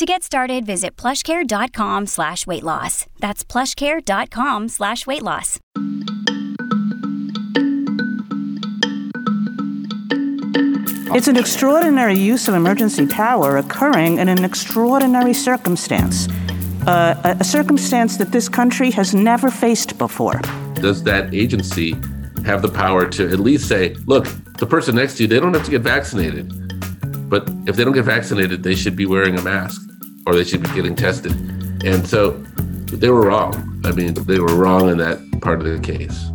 To get started, visit plushcare.com slash weight loss. That's plushcare.com slash weight loss. It's an extraordinary use of emergency power occurring in an extraordinary circumstance. Uh, a, a circumstance that this country has never faced before. Does that agency have the power to at least say, look, the person next to you, they don't have to get vaccinated. But if they don't get vaccinated, they should be wearing a mask or they should be getting tested. And so they were wrong. I mean, they were wrong in that part of the case.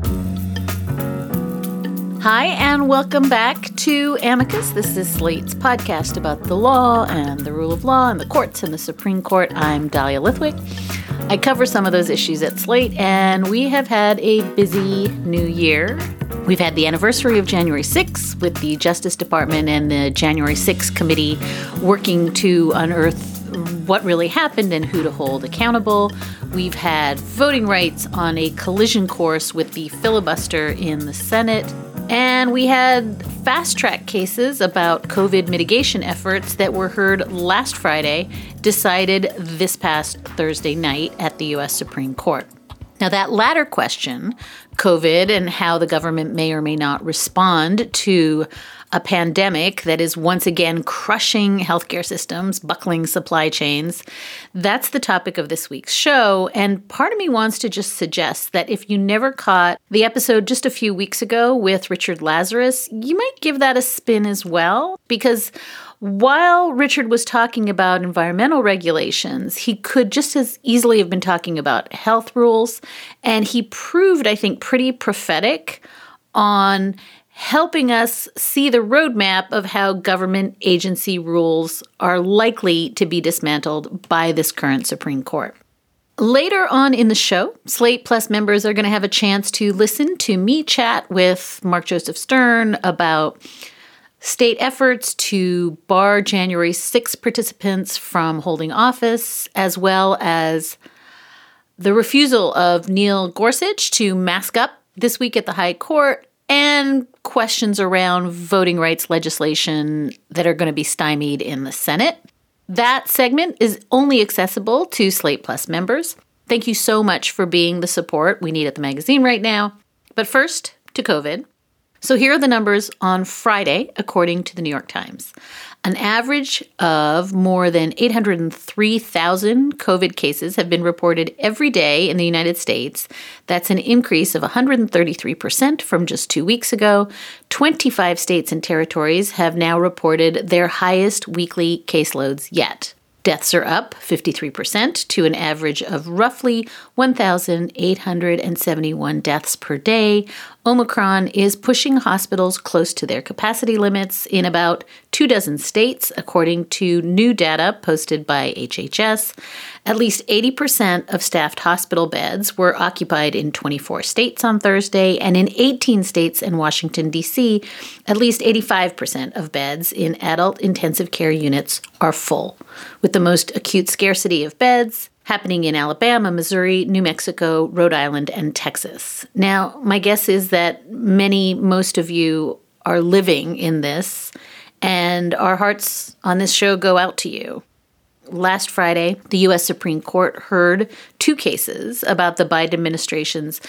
Hi, and welcome back to Amicus. This is Slate's podcast about the law and the rule of law and the courts and the Supreme Court. I'm Dahlia Lithwick. I cover some of those issues at Slate, and we have had a busy new year. We've had the anniversary of January 6th with the Justice Department and the January 6th committee working to unearth what really happened and who to hold accountable. We've had voting rights on a collision course with the filibuster in the Senate. And we had fast track cases about COVID mitigation efforts that were heard last Friday, decided this past Thursday night at the U.S. Supreme Court. Now, that latter question, COVID and how the government may or may not respond to a pandemic that is once again crushing healthcare systems, buckling supply chains. That's the topic of this week's show. And part of me wants to just suggest that if you never caught the episode just a few weeks ago with Richard Lazarus, you might give that a spin as well, because while Richard was talking about environmental regulations, he could just as easily have been talking about health rules. And he proved, I think, pretty prophetic on helping us see the roadmap of how government agency rules are likely to be dismantled by this current Supreme Court. Later on in the show, Slate Plus members are going to have a chance to listen to me chat with Mark Joseph Stern about state efforts to bar January 6 participants from holding office, as well as the refusal of Neil Gorsuch to mask up this week at the High Court and questions around voting rights legislation that are going to be stymied in the Senate. That segment is only accessible to Slate Plus members. Thank you so much for being the support we need at the magazine right now. But first, to COVID. So here are the numbers on Friday, according to the New York Times. An average of more than 803,000 COVID cases have been reported every day in the United States. That's an increase of 133% from just two weeks ago. 25 states and territories have now reported their highest weekly caseloads yet. Deaths are up 53% to an average of roughly 1,871 deaths per day. Omicron is pushing hospitals close to their capacity limits in about two dozen states, according to new data posted by HHS. At least 80% of staffed hospital beds were occupied in 24 states on Thursday, and in 18 states and Washington, D.C., at least 85% of beds in adult intensive care units are full, with the most acute scarcity of beds happening in Alabama, Missouri, New Mexico, Rhode Island, and Texas. Now, my guess is that many, most of you are living in this, and our hearts on this show go out to you. Last Friday, the U.S. Supreme Court heard two cases about the Biden administration's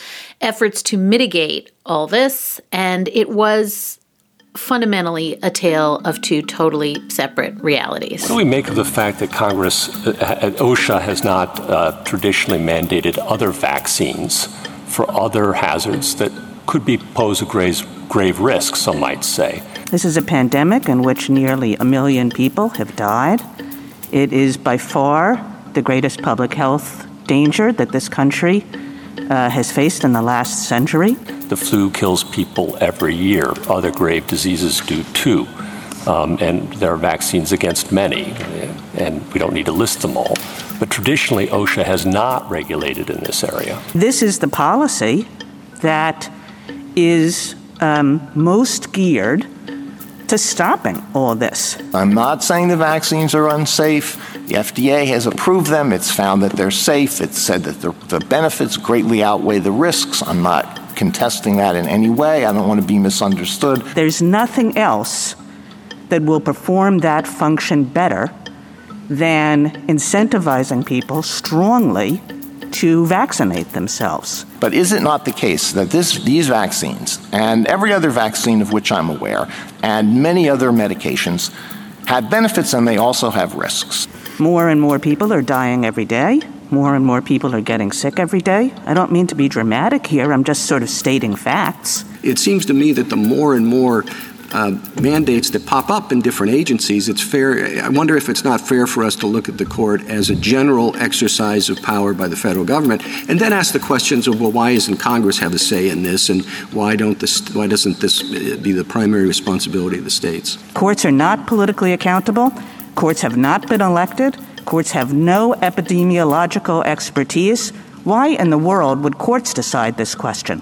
efforts to mitigate all this, and it was fundamentally a tale of two totally separate realities. What do we make of the fact that Congress, uh, OSHA, has not uh, traditionally mandated other vaccines for other hazards that could be pose a grave, grave risk, some might say? This is a pandemic in which nearly a million people have died. It is by far the greatest public health danger that this country uh, has faced in the last century. The flu kills people every year. Other grave diseases do too. Um, and there are vaccines against many, and we don't need to list them all. But traditionally, OSHA has not regulated in this area. This is the policy that is um, most geared to stopping all this. I'm not saying the vaccines are unsafe. The FDA has approved them. It's found that they're safe. It's said that the, the benefits greatly outweigh the risks. I'm not contesting that in any way. I don't want to be misunderstood. There's nothing else that will perform that function better than incentivizing people strongly to vaccinate themselves. But is it not the case that this, these vaccines and every other vaccine of which I'm aware and many other medications have benefits and they also have risks? More and more people are dying every day. More and more people are getting sick every day. I don't mean to be dramatic here, I'm just sort of stating facts. It seems to me that the more and more uh, mandates that pop up in different agencies, it's fair. I wonder if it's not fair for us to look at the court as a general exercise of power by the federal government, and then ask the questions of, well, why doesn't Congress have a say in this, and why don't this? Why doesn't this be the primary responsibility of the states? Courts are not politically accountable. Courts have not been elected. Courts have no epidemiological expertise. Why in the world would courts decide this question?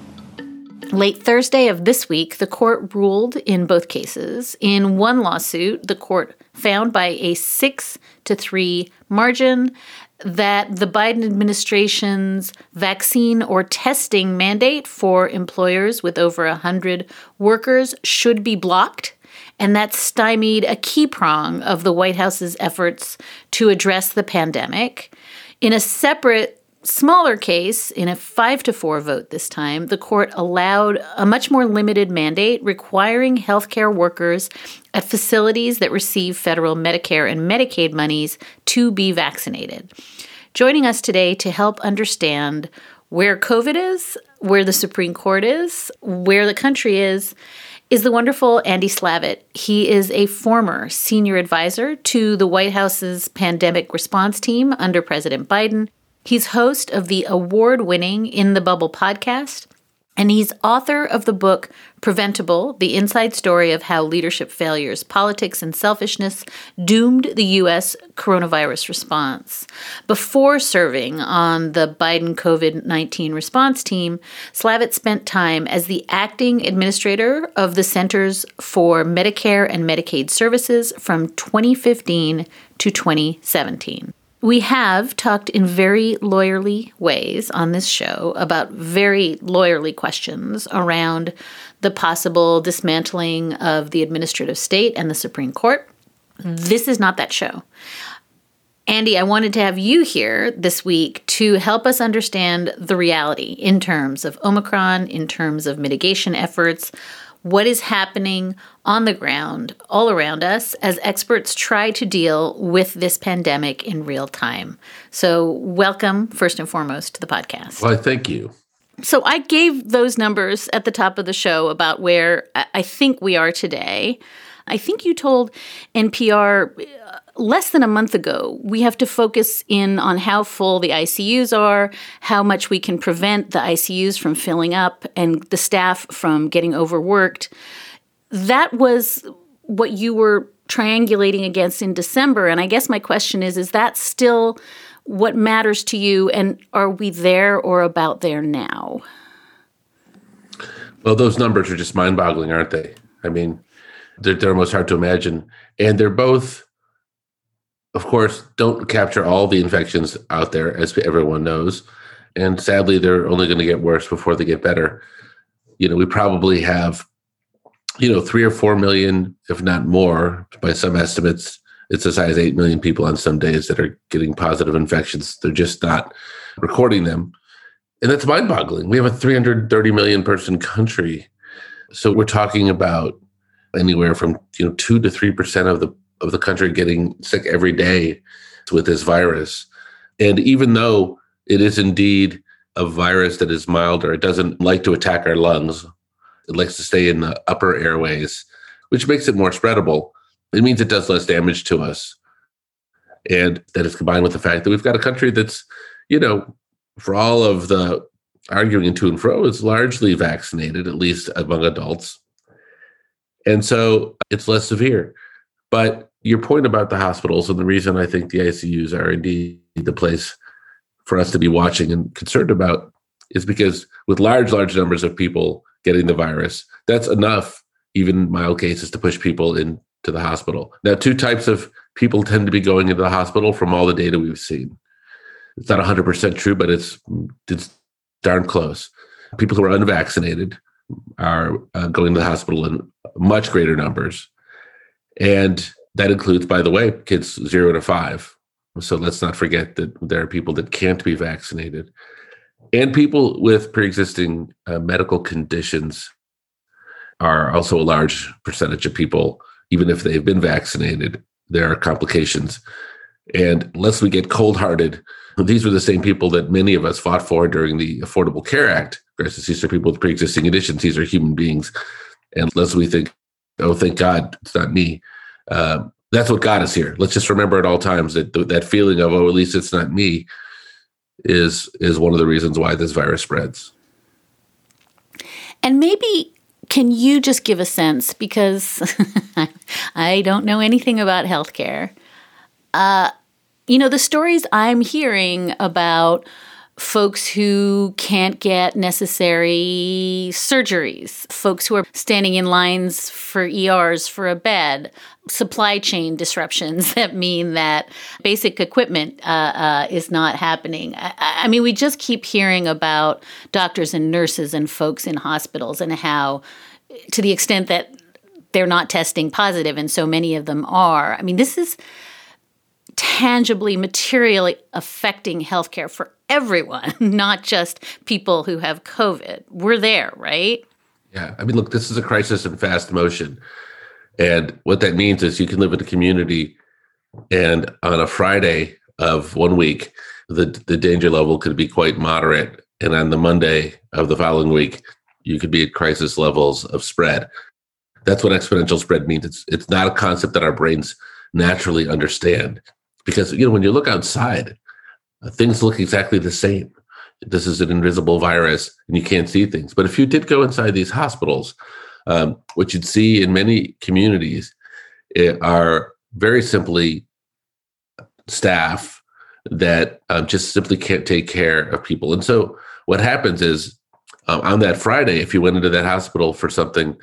Late Thursday of this week, the court ruled in both cases. In one lawsuit, the court found by a six to three margin that the Biden administration's vaccine or testing mandate for employers with over 100 workers should be blocked. And that stymied a key prong of the White House's efforts to address the pandemic. In a separate smaller case, in a five to four vote this time, the court allowed a much more limited mandate requiring healthcare workers at facilities that receive federal Medicare and Medicaid monies to be vaccinated. Joining us today to help understand where COVID is, where the Supreme Court is, where the country is, is the wonderful Andy Slavitt. He is a former senior advisor to the White House's pandemic response team under President Biden. He's host of the award winning In the Bubble podcast, and he's author of the book Preventable The Inside Story of How Leadership Failures, Politics, and Selfishness Doomed the U.S. Coronavirus Response. Before serving on the Biden COVID 19 response team, Slavitt spent time as the acting administrator of the Centers for Medicare and Medicaid Services from 2015 to 2017. We have talked in very lawyerly ways on this show about very lawyerly questions around the possible dismantling of the administrative state and the Supreme Court. This is not that show. Andy, I wanted to have you here this week to help us understand the reality in terms of Omicron, in terms of mitigation efforts, what is happening on the ground all around us as experts try to deal with this pandemic in real time. So, welcome, first and foremost, to the podcast. Well, thank you. So, I gave those numbers at the top of the show about where I think we are today. I think you told NPR uh, less than a month ago, we have to focus in on how full the ICUs are, how much we can prevent the ICUs from filling up, and the staff from getting overworked. That was what you were triangulating against in December. And I guess my question is is that still what matters to you? And are we there or about there now? Well, those numbers are just mind boggling, aren't they? I mean, they're, they're almost hard to imagine. And they're both of course, don't capture all the infections out there, as everyone knows. And sadly, they're only going to get worse before they get better. You know, we probably have, you know, three or four million, if not more, by some estimates. It's as high as 8 million people on some days that are getting positive infections. They're just not recording them. And that's mind boggling. We have a 330 million person country. So we're talking about anywhere from, you know, 2 to 3% of the of the country getting sick every day with this virus. And even though it is indeed a virus that is milder, it doesn't like to attack our lungs. It likes to stay in the upper airways, which makes it more spreadable. It means it does less damage to us. And that is combined with the fact that we've got a country that's, you know, for all of the arguing to and fro, is largely vaccinated, at least among adults. And so it's less severe. But your point about the hospitals and the reason I think the ICUs are indeed the place for us to be watching and concerned about is because with large, large numbers of people getting the virus, that's enough, even mild cases, to push people into the hospital. Now, two types of people tend to be going into the hospital from all the data we've seen. It's not 100% true, but it's, it's darn close. People who are unvaccinated are uh, going to the hospital in much greater numbers. And that includes, by the way, kids zero to five. So let's not forget that there are people that can't be vaccinated and people with pre-existing uh, medical conditions are also a large percentage of people even if they've been vaccinated there are complications and lest we get cold-hearted these were the same people that many of us fought for during the affordable care act crisis. These are people with pre-existing conditions. These are human beings. And lest we think oh thank god it's not me. Uh, that's what got us here. Let's just remember at all times that that feeling of oh at least it's not me is is one of the reasons why this virus spreads. And maybe can you just give a sense because I don't know anything about healthcare. Uh, you know the stories I'm hearing about folks who can't get necessary surgeries, folks who are standing in lines for ERs for a bed, supply chain disruptions that mean that basic equipment uh, uh, is not happening. I, I, mean, we just keep hearing about doctors and nurses and folks in hospitals and how, to the extent that they're not testing positive, and so many of them are. I mean, this is tangibly, materially affecting healthcare for everyone, not just people who have COVID. We're there, right? Yeah. I mean, look, this is a crisis in fast motion. And what that means is you can live in a community and on a Friday of one week, the, the danger level could be quite moderate. And on the Monday of the following week, you could be at crisis levels of spread. That's what exponential spread means. It's it's not a concept that our brains naturally understand because you know when you look outside, things look exactly the same. This is an invisible virus, and you can't see things. But if you did go inside these hospitals, um, what you'd see in many communities eh, are very simply staff that um, just simply can't take care of people. And so what happens is um, on that Friday, if you went into that hospital for something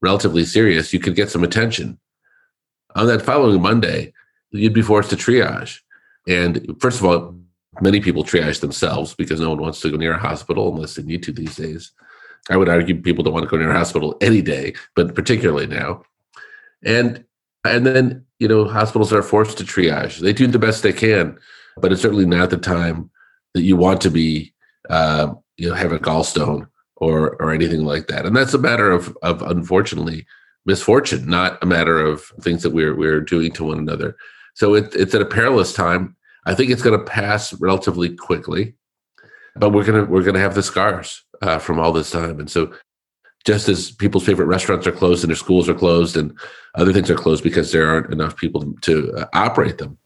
relatively serious, you could get some attention. On that following Monday, you'd be forced to triage. And first of all, many people triage themselves because no one wants to go near a hospital unless they need to these days. I would argue people don't want to go near a hospital any day, but particularly now. And and then you know hospitals are forced to triage. They do the best they can, but it's certainly not the time that you want to be uh, you know have a gallstone or or anything like that. And that's a matter of of unfortunately misfortune, not a matter of things that we're we're doing to one another. So it, it's at a perilous time. I think it's going to pass relatively quickly, but we're gonna we're gonna have the scars uh, from all this time. And so, just as people's favorite restaurants are closed and their schools are closed and other things are closed because there aren't enough people to uh, operate them,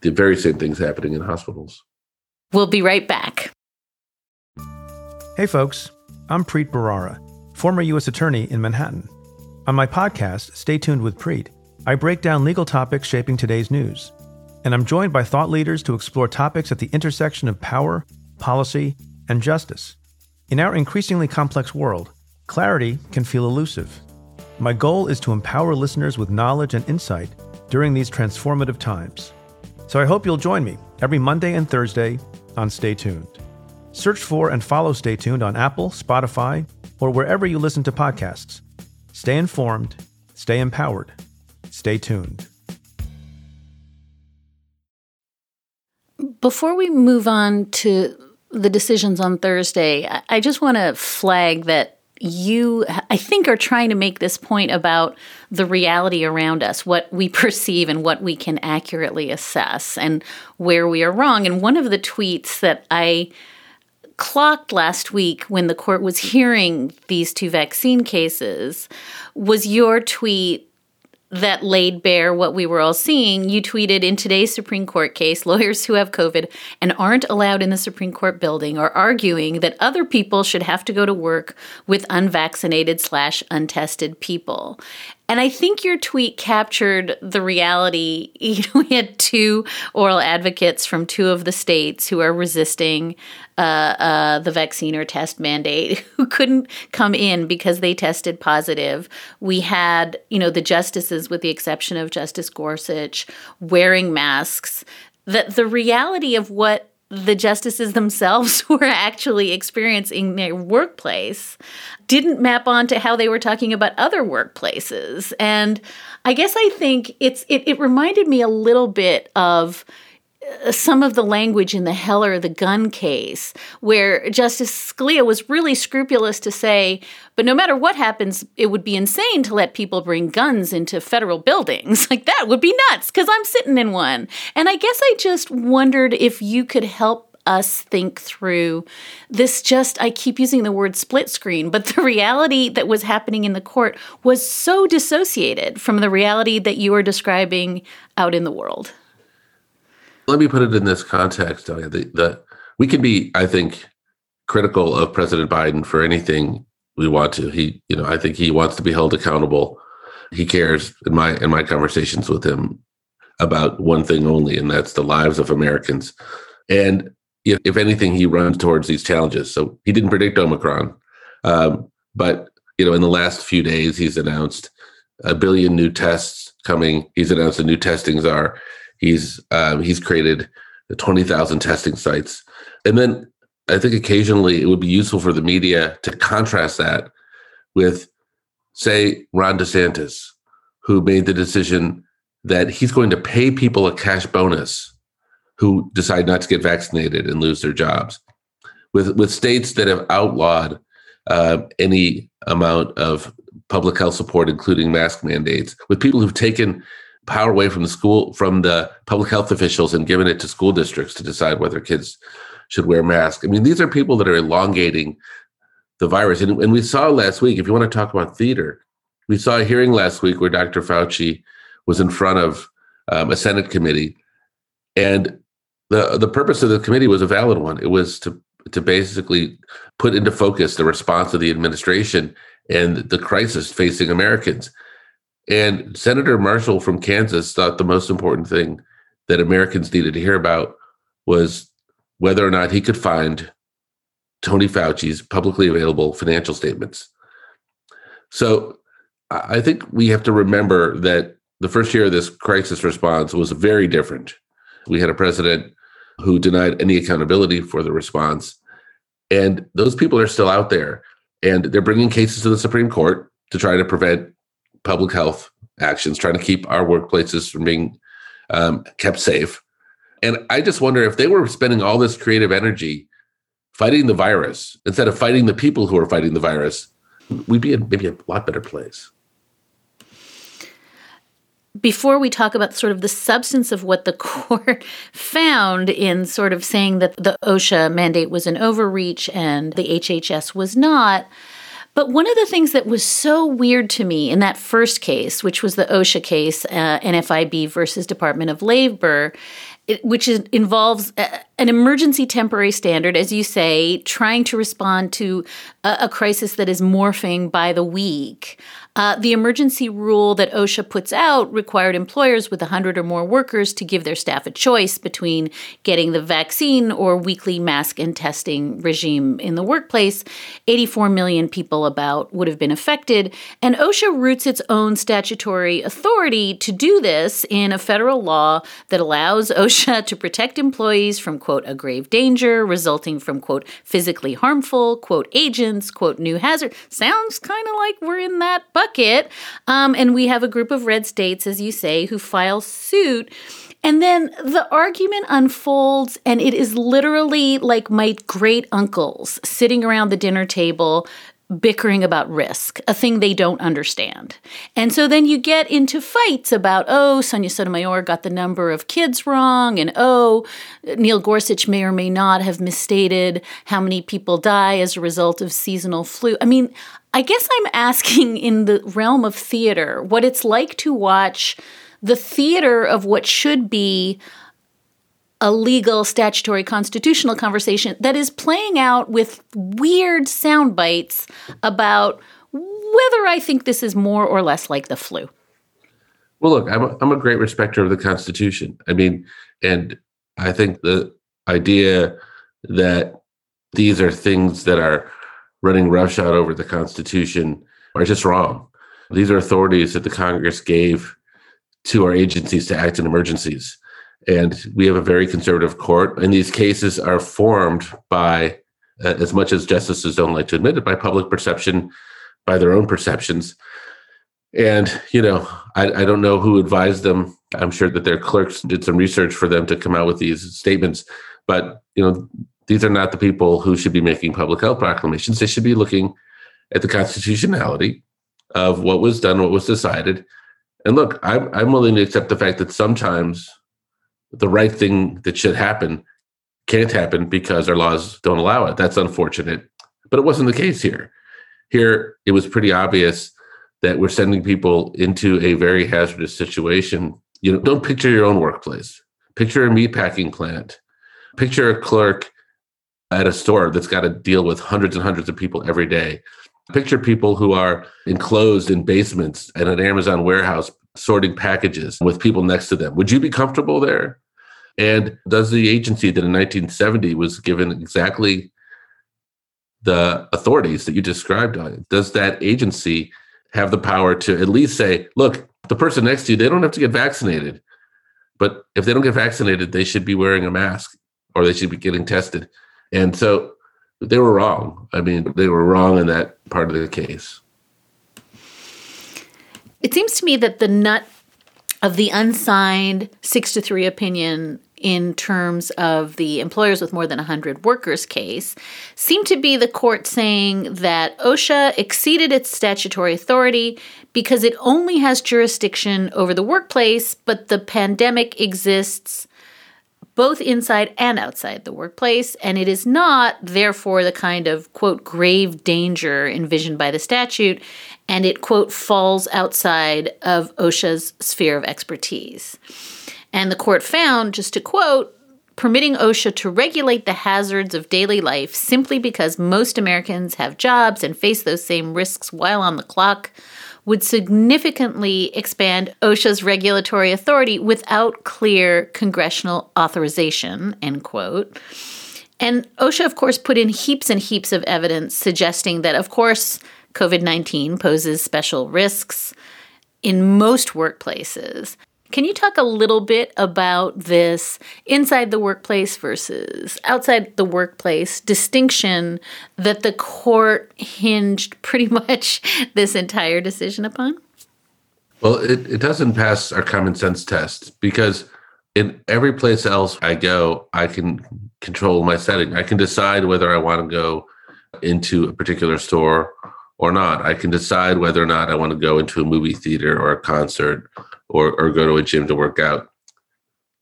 the very same things happening in hospitals. We'll be right back. Hey, folks. I'm Preet Bharara, former U.S. Attorney in Manhattan. On my podcast, Stay Tuned with Preet, I break down legal topics shaping today's news. And I'm joined by thought leaders to explore topics at the intersection of power, policy, and justice. In our increasingly complex world, clarity can feel elusive. My goal is to empower listeners with knowledge and insight during these transformative times. So I hope you'll join me every Monday and Thursday on Stay Tuned. Search for and follow Stay Tuned on Apple, Spotify, or wherever you listen to podcasts. Stay informed, stay empowered, stay tuned. Before we move on to the decisions on Thursday, I just want to flag that you, I think, are trying to make this point about the reality around us, what we perceive and what we can accurately assess, and where we are wrong. And one of the tweets that I clocked last week when the court was hearing these two vaccine cases was your tweet that laid bare what we were all seeing. You tweeted in today's Supreme Court case, lawyers who have COVID and aren't allowed in the Supreme Court building are arguing that other people should have to go to work with unvaccinated slash untested people. And I think your tweet captured the reality. You know, we had two oral advocates from two of the states who are resisting uh, uh, the vaccine or test mandate who couldn't come in because they tested positive. We had, you know, the justices, with the exception of Justice Gorsuch, wearing masks. That the reality of what the justices themselves were actually experiencing in their workplace didn't map onto how they were talking about other workplaces. And I guess I think it's it, it reminded me a little bit of some of the language in the Heller the gun case, where Justice Scalia was really scrupulous to say, but no matter what happens, it would be insane to let people bring guns into federal buildings. Like that would be nuts because I'm sitting in one. And I guess I just wondered if you could help us think through this just I keep using the word split screen, but the reality that was happening in the court was so dissociated from the reality that you are describing out in the world. Let me put it in this context. The, the, we can be, I think, critical of President Biden for anything we want to. He, you know, I think he wants to be held accountable. He cares in my in my conversations with him about one thing only, and that's the lives of Americans. And if, anything, he runs towards these challenges. So he didn't predict Omicron, um, but you know, in the last few days, he's announced a billion new tests coming. He's announced the new testings czar. He's um, he's created twenty thousand testing sites, and then I think occasionally it would be useful for the media to contrast that with, say, Ron DeSantis, who made the decision that he's going to pay people a cash bonus who decide not to get vaccinated and lose their jobs. With with states that have outlawed uh, any amount of public health support, including mask mandates, with people who've taken power away from the school from the public health officials and given it to school districts to decide whether kids should wear masks. I mean, these are people that are elongating the virus. And, and we saw last week, if you want to talk about theater, we saw a hearing last week where Dr. Fauci was in front of um, a Senate committee, and the the purpose of the committee was a valid one. It was to to basically put into focus the response of the administration and the crisis facing Americans. And Senator Marshall from Kansas thought the most important thing that Americans needed to hear about was whether or not he could find Tony Fauci's publicly available financial statements. So I think we have to remember that the first year of this crisis response was very different. We had a president who denied any accountability for the response. And those people are still out there. And they're bringing cases to the Supreme Court to try to prevent public health actions, trying to keep our workplaces from being um, kept safe. And I just wonder if they were spending all this creative energy fighting the virus instead of fighting the people who are fighting the virus, we'd be in maybe a lot better place before we talk about sort of the substance of what the court found in sort of saying that the OSHA mandate was an overreach and the HHS was not, but one of the things that was so weird to me in that first case, which was the OSHA case, uh, NFIB versus Department of Labor, it, which is, involves a, an emergency temporary standard, as you say, trying to respond to a, a crisis that is morphing by the week. Uh, the emergency rule that OSHA puts out required employers with 100 or more workers to give their staff a choice between getting the vaccine or weekly mask and testing regime in the workplace. 84 million people about would have been affected. And OSHA roots its own statutory authority to do this in a federal law that allows OSHA to protect employees from, quote, a grave danger resulting from, quote, physically harmful, quote, agents, quote, new hazard. Sounds kind of like we're in that bucket bucket. Um, and we have a group of red states, as you say, who file suit. And then the argument unfolds, and it is literally like my great uncles sitting around the dinner table bickering about risk, a thing they don't understand. And so then you get into fights about, oh, Sonia Sotomayor got the number of kids wrong, and oh, Neil Gorsuch may or may not have misstated how many people die as a result of seasonal flu. I mean, I guess I'm asking in the realm of theater what it's like to watch the theater of what should be a legal, statutory, constitutional conversation that is playing out with weird sound bites about whether I think this is more or less like the flu. Well, look, I'm a, I'm a great respecter of the Constitution. I mean, and I think the idea that these are things that are running roughshod over the Constitution are just wrong. These are authorities that the Congress gave to our agencies to act in emergencies. And we have a very conservative court, and these cases are formed by, uh, as much as justices don't like to admit it, by public perception, by their own perceptions. And, you know, I, I don't know who advised them. I'm sure that their clerks did some research for them to come out with these statements. But, you know, these are not the people who should be making public health proclamations. They should be looking at the constitutionality of what was done, what was decided. And look, I'm, I'm willing to accept the fact that sometimes the right thing that should happen can't happen because our laws don't allow it. That's unfortunate. But it wasn't the case here. Here, it was pretty obvious that we're sending people into a very hazardous situation. You know, don't picture your own workplace. Picture a meatpacking plant. Picture a clerk at a store that's got to deal with hundreds and hundreds of people every day. Picture people who are enclosed in basements at an Amazon warehouse sorting packages with people next to them. Would you be comfortable there? And does the agency that in 1970 was given exactly the authorities that you described on, it, does that agency have the power to at least say, look, the person next to you, they don't have to get vaccinated. But if they don't get vaccinated, they should be wearing a mask or they should be getting tested. And so they were wrong. I mean, they were wrong in that part of the case. It seems to me that the nut of the unsigned six to three opinion in terms of the employers with more than 100 workers case seemed to be the court saying that OSHA exceeded its statutory authority because it only has jurisdiction over the workplace, but the pandemic exists both inside and outside the workplace, and it is not, therefore, the kind of, quote, grave danger envisioned by the statute, and it, quote, falls outside of OSHA's sphere of expertise. And the court found, just to quote, permitting OSHA to regulate the hazards of daily life simply because most Americans have jobs and face those same risks while on the clock would significantly expand OSHA's regulatory authority without clear congressional authorization, end quote. And OSHA, of course, put in heaps and heaps of evidence suggesting that, of course, COVID 19 poses special risks in most workplaces. Can you talk a little bit about this inside the workplace versus outside the workplace distinction that the court hinged pretty much this entire decision upon? Well, it, it doesn't pass our common sense test because in every place else I go, I can control my setting. I can decide whether I want to go into a particular store or not. I can decide whether or not I want to go into a movie theater or a concert or, or go to a gym to work out.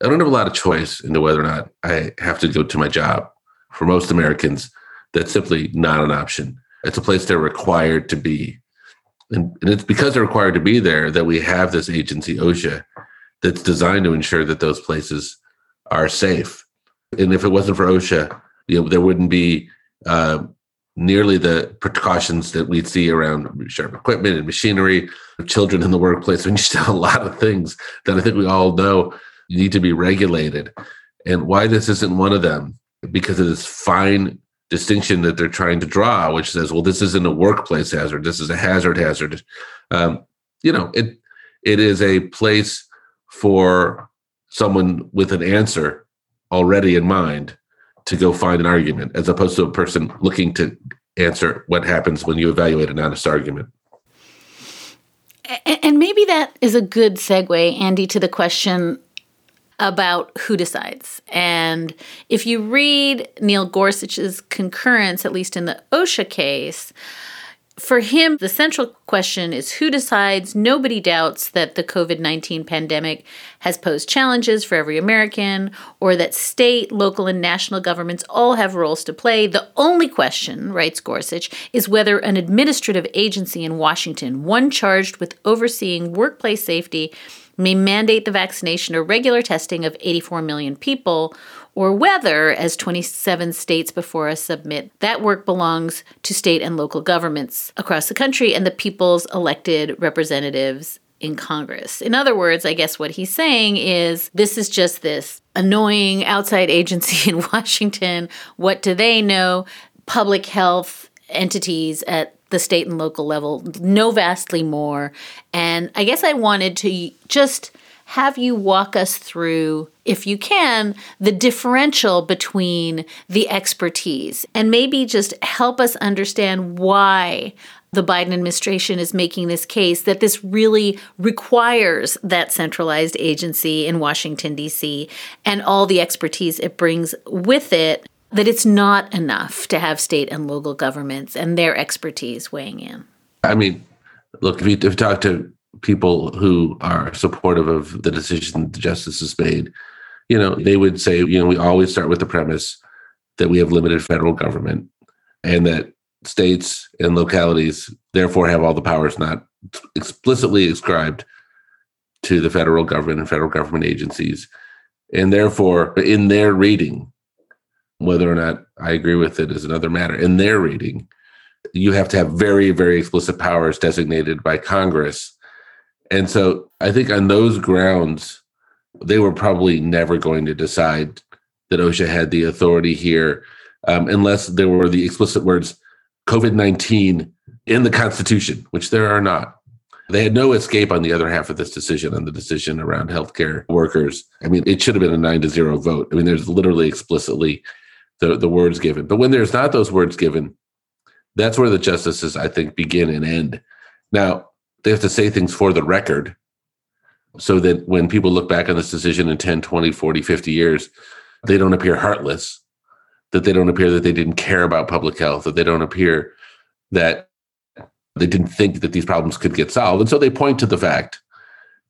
I don't have a lot of choice into whether or not I have to go to my job. For most Americans, that's simply not an option. It's a place they're required to be. And, and it's because they're required to be there that we have this agency, OSHA, that's designed to ensure that those places are safe. And if it wasn't for OSHA, you know, there wouldn't be uh, nearly the precautions that we see around sharp equipment and machinery, children in the workplace. I mean, just a lot of things that I think we all know need to be regulated. And why this isn't one of them, because of this fine distinction that they're trying to draw, which says, well, this isn't a workplace hazard, this is a hazard hazard. Um, you know, it it is a place for someone with an answer already in mind to go find an argument as opposed to a person looking to answer what happens when you evaluate an honest argument. And maybe that is a good segue, Andy, to the question about who decides. And if you read Neil Gorsuch's concurrence, at least in the OSHA case, for him, the central question is who decides? Nobody doubts that the COVID 19 pandemic has posed challenges for every American, or that state, local, and national governments all have roles to play. The only question, writes Gorsuch, is whether an administrative agency in Washington, one charged with overseeing workplace safety, may mandate the vaccination or regular testing of 84 million people, or whether, as 27 states before us submit, that work belongs to state and local governments across the country and the people's elected representatives in Congress. In other words, I guess what he's saying is this is just this annoying outside agency in Washington. What do they know? Public health entities at the state and local level know vastly more. And I guess I wanted to just have you walk us through, if you can, the differential between the expertise and maybe just help us understand why the Biden administration is making this case that this really requires that centralized agency in Washington, D.C., and all the expertise it brings with it, that it's not enough to have state and local governments and their expertise weighing in. I mean, look, if you, if you talk to people who are supportive of the decision the justice has made, you know, they would say, you know, we always start with the premise that we have limited federal government and that states and localities therefore have all the powers not explicitly ascribed to the federal government and federal government agencies. And therefore, in their reading, whether or not I agree with it is another matter. In their reading, you have to have very, very explicit powers designated by Congress and so I think on those grounds, they were probably never going to decide that OSHA had the authority here um, unless there were the explicit words COVID 19 in the Constitution, which there are not. They had no escape on the other half of this decision, on the decision around healthcare workers. I mean, it should have been a nine to zero vote. I mean, there's literally explicitly the, the words given. But when there's not those words given, that's where the justices, I think, begin and end. Now, they have to say things for the record so that when people look back on this decision in 10 20 40 50 years they don't appear heartless that they don't appear that they didn't care about public health that they don't appear that they didn't think that these problems could get solved and so they point to the fact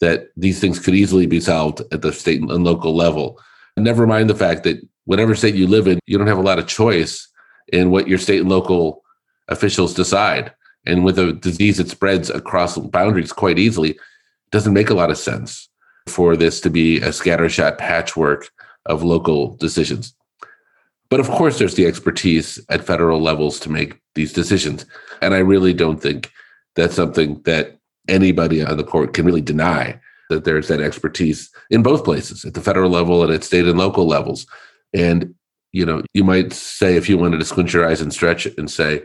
that these things could easily be solved at the state and local level never mind the fact that whatever state you live in you don't have a lot of choice in what your state and local officials decide and with a disease that spreads across boundaries quite easily, it doesn't make a lot of sense for this to be a scattershot patchwork of local decisions. But of course, there's the expertise at federal levels to make these decisions. And I really don't think that's something that anybody on the court can really deny that there's that expertise in both places at the federal level and at state and local levels. And, you know, you might say, if you wanted to squint your eyes and stretch it and say,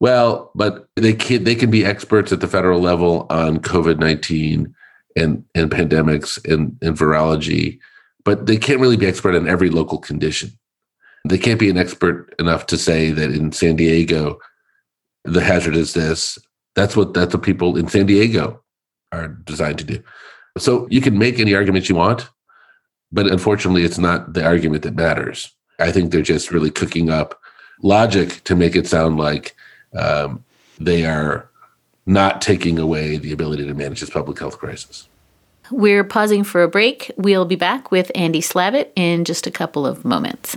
well, but they can they can be experts at the federal level on COVID nineteen and and pandemics and, and virology, but they can't really be expert on every local condition. They can't be an expert enough to say that in San Diego, the hazard is this. That's what that's what people in San Diego are designed to do. So you can make any argument you want, but unfortunately, it's not the argument that matters. I think they're just really cooking up logic to make it sound like um, they are not taking away the ability to manage this public health crisis. We're pausing for a break. We'll be back with Andy Slavitt in just a couple of moments.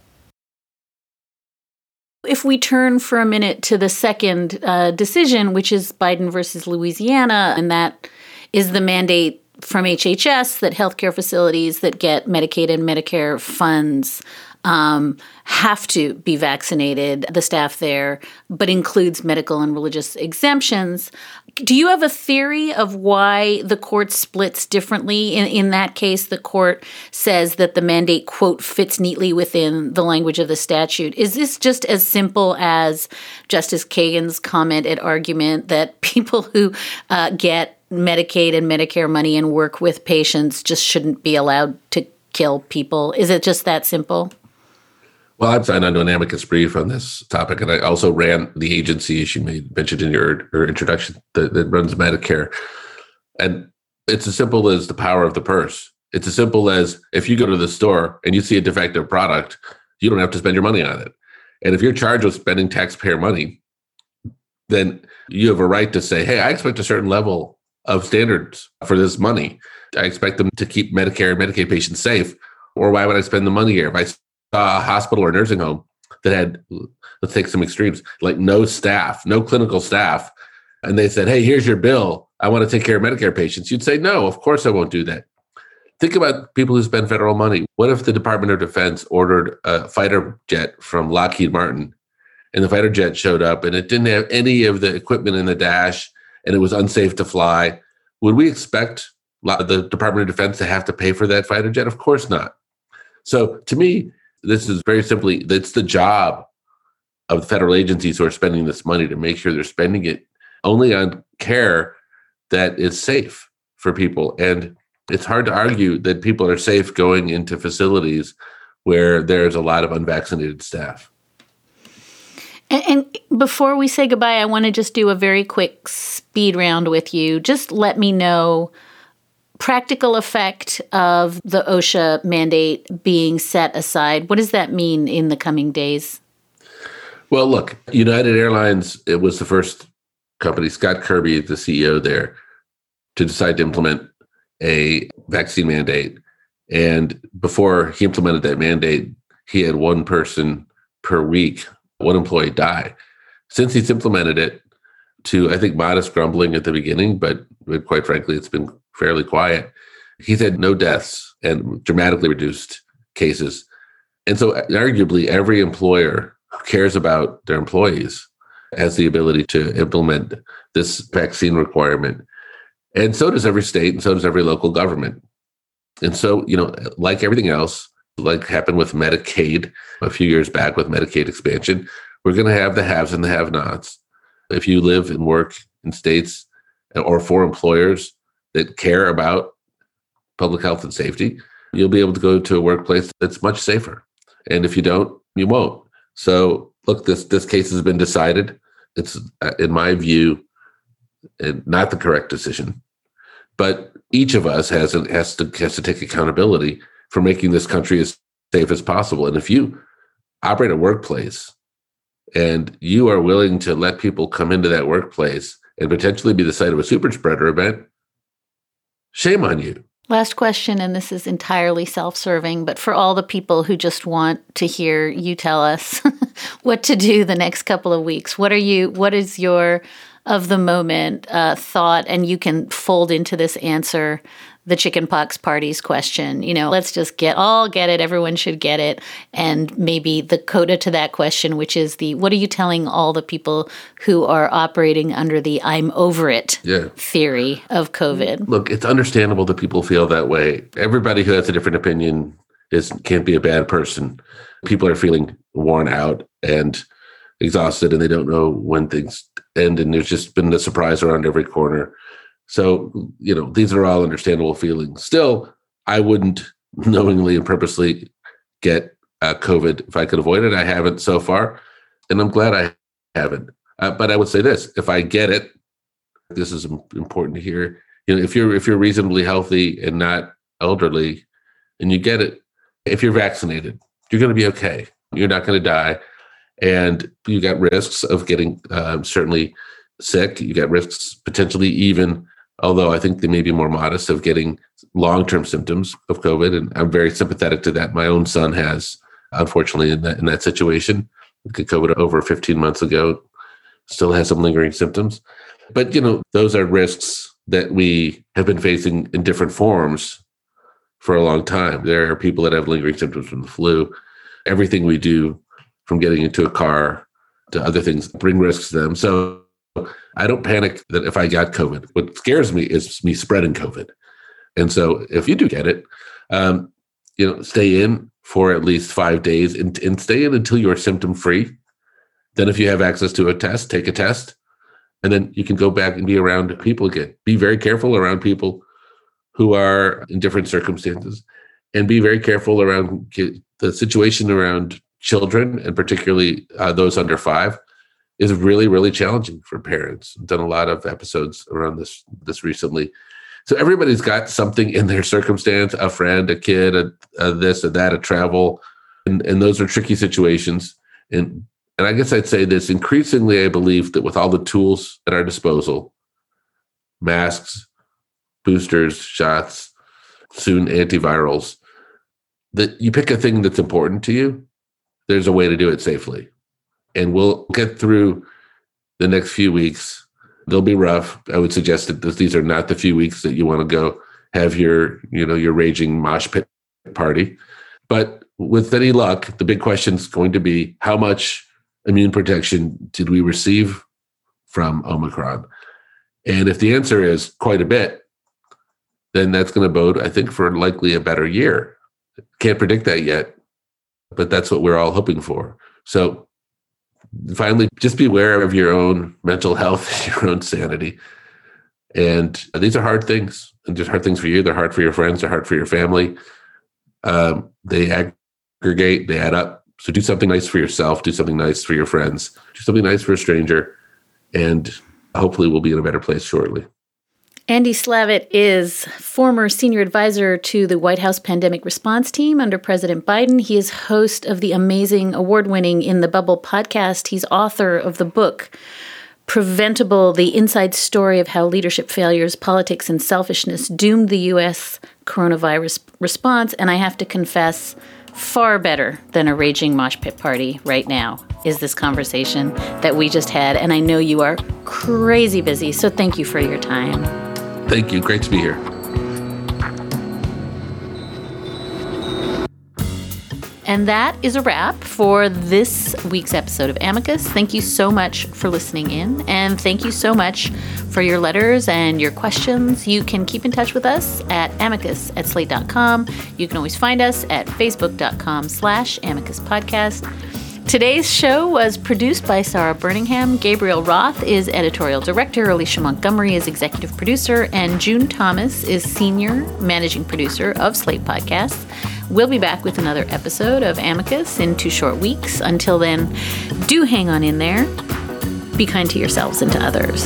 If we turn for a minute to the second uh, decision, which is Biden versus Louisiana, and that is the mandate from HHS that healthcare facilities that get Medicaid and Medicare funds um, have to be vaccinated, the staff there, but includes medical and religious exemptions. Do you have a theory of why the court splits differently? In, in that case, the court says that the mandate, quote, fits neatly within the language of the statute. Is this just as simple as Justice Kagan's comment at argument that people who uh, get Medicaid and Medicare money and work with patients just shouldn't be allowed to kill people? Is it just that simple? Well, I've signed on to an amicus brief on this topic, and I also ran the agency, as you mentioned in your, your introduction, that, that runs Medicare. And it's as simple as the power of the purse. It's as simple as if you go to the store and you see a defective product, you don't have to spend your money on it. And if you're charged with spending taxpayer money, then you have a right to say, hey, I expect a certain level of standards for this money. I expect them to keep Medicare and Medicaid patients safe. Or why would I spend the money here? If I saw a hospital or nursing home that had, let's take some extremes, like no staff, no clinical staff. And they said, hey, here's your bill. I want to take care of Medicare patients, you'd say, no, of course I won't do that. Think about people who spend federal money. What if the Department of Defense ordered a fighter jet from Lockheed Martin and the fighter jet showed up and it didn't have any of the equipment in the dash and it was unsafe to fly? Would we expect the Department of Defense to have to pay for that fighter jet? Of course not. So to me, this is very simply it's the job of the federal agencies who are spending this money to make sure they're spending it only on care that is safe for people. And it's hard to argue that people are safe going into facilities where there's a lot of unvaccinated staff. And, and, before we say goodbye, I want to just do a very quick speed round with you. Just let me know practical effect of the OSHA mandate being set aside. What does that mean in the coming days? Well, look, United Airlines, it was the first company, Scott Kirby, the CEO there, to decide to implement a vaccine mandate. And before he implemented that mandate, he had one person per week, one employee die. Since he's implemented it, to I think modest grumbling at the beginning, but quite frankly, it's been fairly quiet. He's had no deaths and dramatically reduced cases. And so, arguably, every employer who cares about their employees has the ability to implement this vaccine requirement. And so does every state, and so does every local government. And so, you know, like everything else, like happened with Medicaid a few years back with Medicaid expansion, we're going to have the haves and the have nots. If you live and work in states or for employers that care about public health and safety, you'll be able to go to a workplace that's much safer. And if you don't, you won't. So, look, this this case has been decided. It's, uh, in my view, not the correct decision. But each of us has has to has to take accountability for making this country as safe as possible. And if you operate a workplace and you are willing to let people come into that workplace and potentially be the site of a super spreader event, shame on you. Last question, and this is entirely self serving, but for all the people who just want to hear you tell us what to do the next couple of weeks, what are you, what is your of the moment uh, thought? And you can fold into this answer the chickenpox parties question. You know, let's just get all get it. Everyone should get it. And maybe the coda to that question, which is the what are you telling all the people who are operating under the I'm over it yeah. theory of COVID? Look, it's understandable that people feel that way. Everybody who has a different opinion is can't be a bad person. People are feeling worn out and exhausted and they don't know when things end and there's just been a surprise around every corner so, you know, these are all understandable feelings. Still, I wouldn't knowingly and purposely get uh, COVID if I could avoid it. I haven't so far, and I'm glad I haven't. Uh, but I would say this: if I get it, this is important to hear. You know, if you're if you're reasonably healthy and not elderly, and you get it, if you're vaccinated, you're going to be okay. You're not going to die, and you got risks of getting uh, certainly sick. You got risks potentially even although I think they may be more modest of getting long term symptoms of COVID. And I'm very sympathetic to that. My own son has, unfortunately, in that, in that situation, COVID over 15 months ago, still has some lingering symptoms. But, you know, those are risks that we have been facing in different forms for a long time. There are people that have lingering symptoms from the flu. Everything we do, from getting into a car to other things, bring risks to them. So I don't panic that if I got COVID. What scares me is me spreading COVID. And so if you do get it, um, you know, stay in for at least five days and, and stay in until you're symptom free. Then if you have access to a test, take a test. And then you can go back and be around people again. Be very careful around people who are in different circumstances and be very careful around the situation around children and particularly uh, those under five is really really challenging for parents. I've done a lot of episodes around this this recently. So everybody's got something in their circumstance, a friend, a kid, a, a this, a that, a travel, and, and those are tricky situations. And and I guess I'd say this increasingly, I believe that with all the tools at our disposal, masks, boosters, shots, soon antivirals, that you pick a thing that's important to you, there's a way to do it safely and we'll get through the next few weeks they'll be rough. I would suggest that these are not the few weeks that you want to go have your, you know, your raging mosh pit party. But with any luck, the big question is going to be how much immune protection did we receive from Omicron? And if the answer is quite a bit, then that's going to bode, I think, for likely a better year. Can't predict that yet, but that's what we're all hoping for. So finally, just be aware of your own mental health, your own sanity. And these are hard things. And just hard things for you. They're hard for your friends. They're hard for your family. Um, they aggregate, they add up. So do something nice for yourself. Do something nice for your friends. Do something nice for a stranger. And hopefully we'll be in a better place shortly. Andy Slavitt is former senior advisor to the White House pandemic response team under President Biden. He is host of the amazing award winning In the Bubble podcast. He's author of the book Preventable The Inside Story of How Leadership Failures, Politics, and Selfishness Doomed the U.S. Coronavirus Response. And I have to confess, far better than a raging mosh pit party right now is this conversation that we just had. And I know you are crazy busy. So thank you for your time. Thank you. Great to be here. And that is a wrap for this week's episode of Amicus. Thank you so much for listening in, and thank you so much for your letters and your questions. You can keep in touch with us at amicus at slate.com. You can always find us at facebook.com slash amicus podcast. Today's show was produced by Sara Burningham. Gabriel Roth is editorial director. Alicia Montgomery is executive producer. And June Thomas is senior managing producer of Slate Podcasts. We'll be back with another episode of Amicus in two short weeks. Until then, do hang on in there. Be kind to yourselves and to others.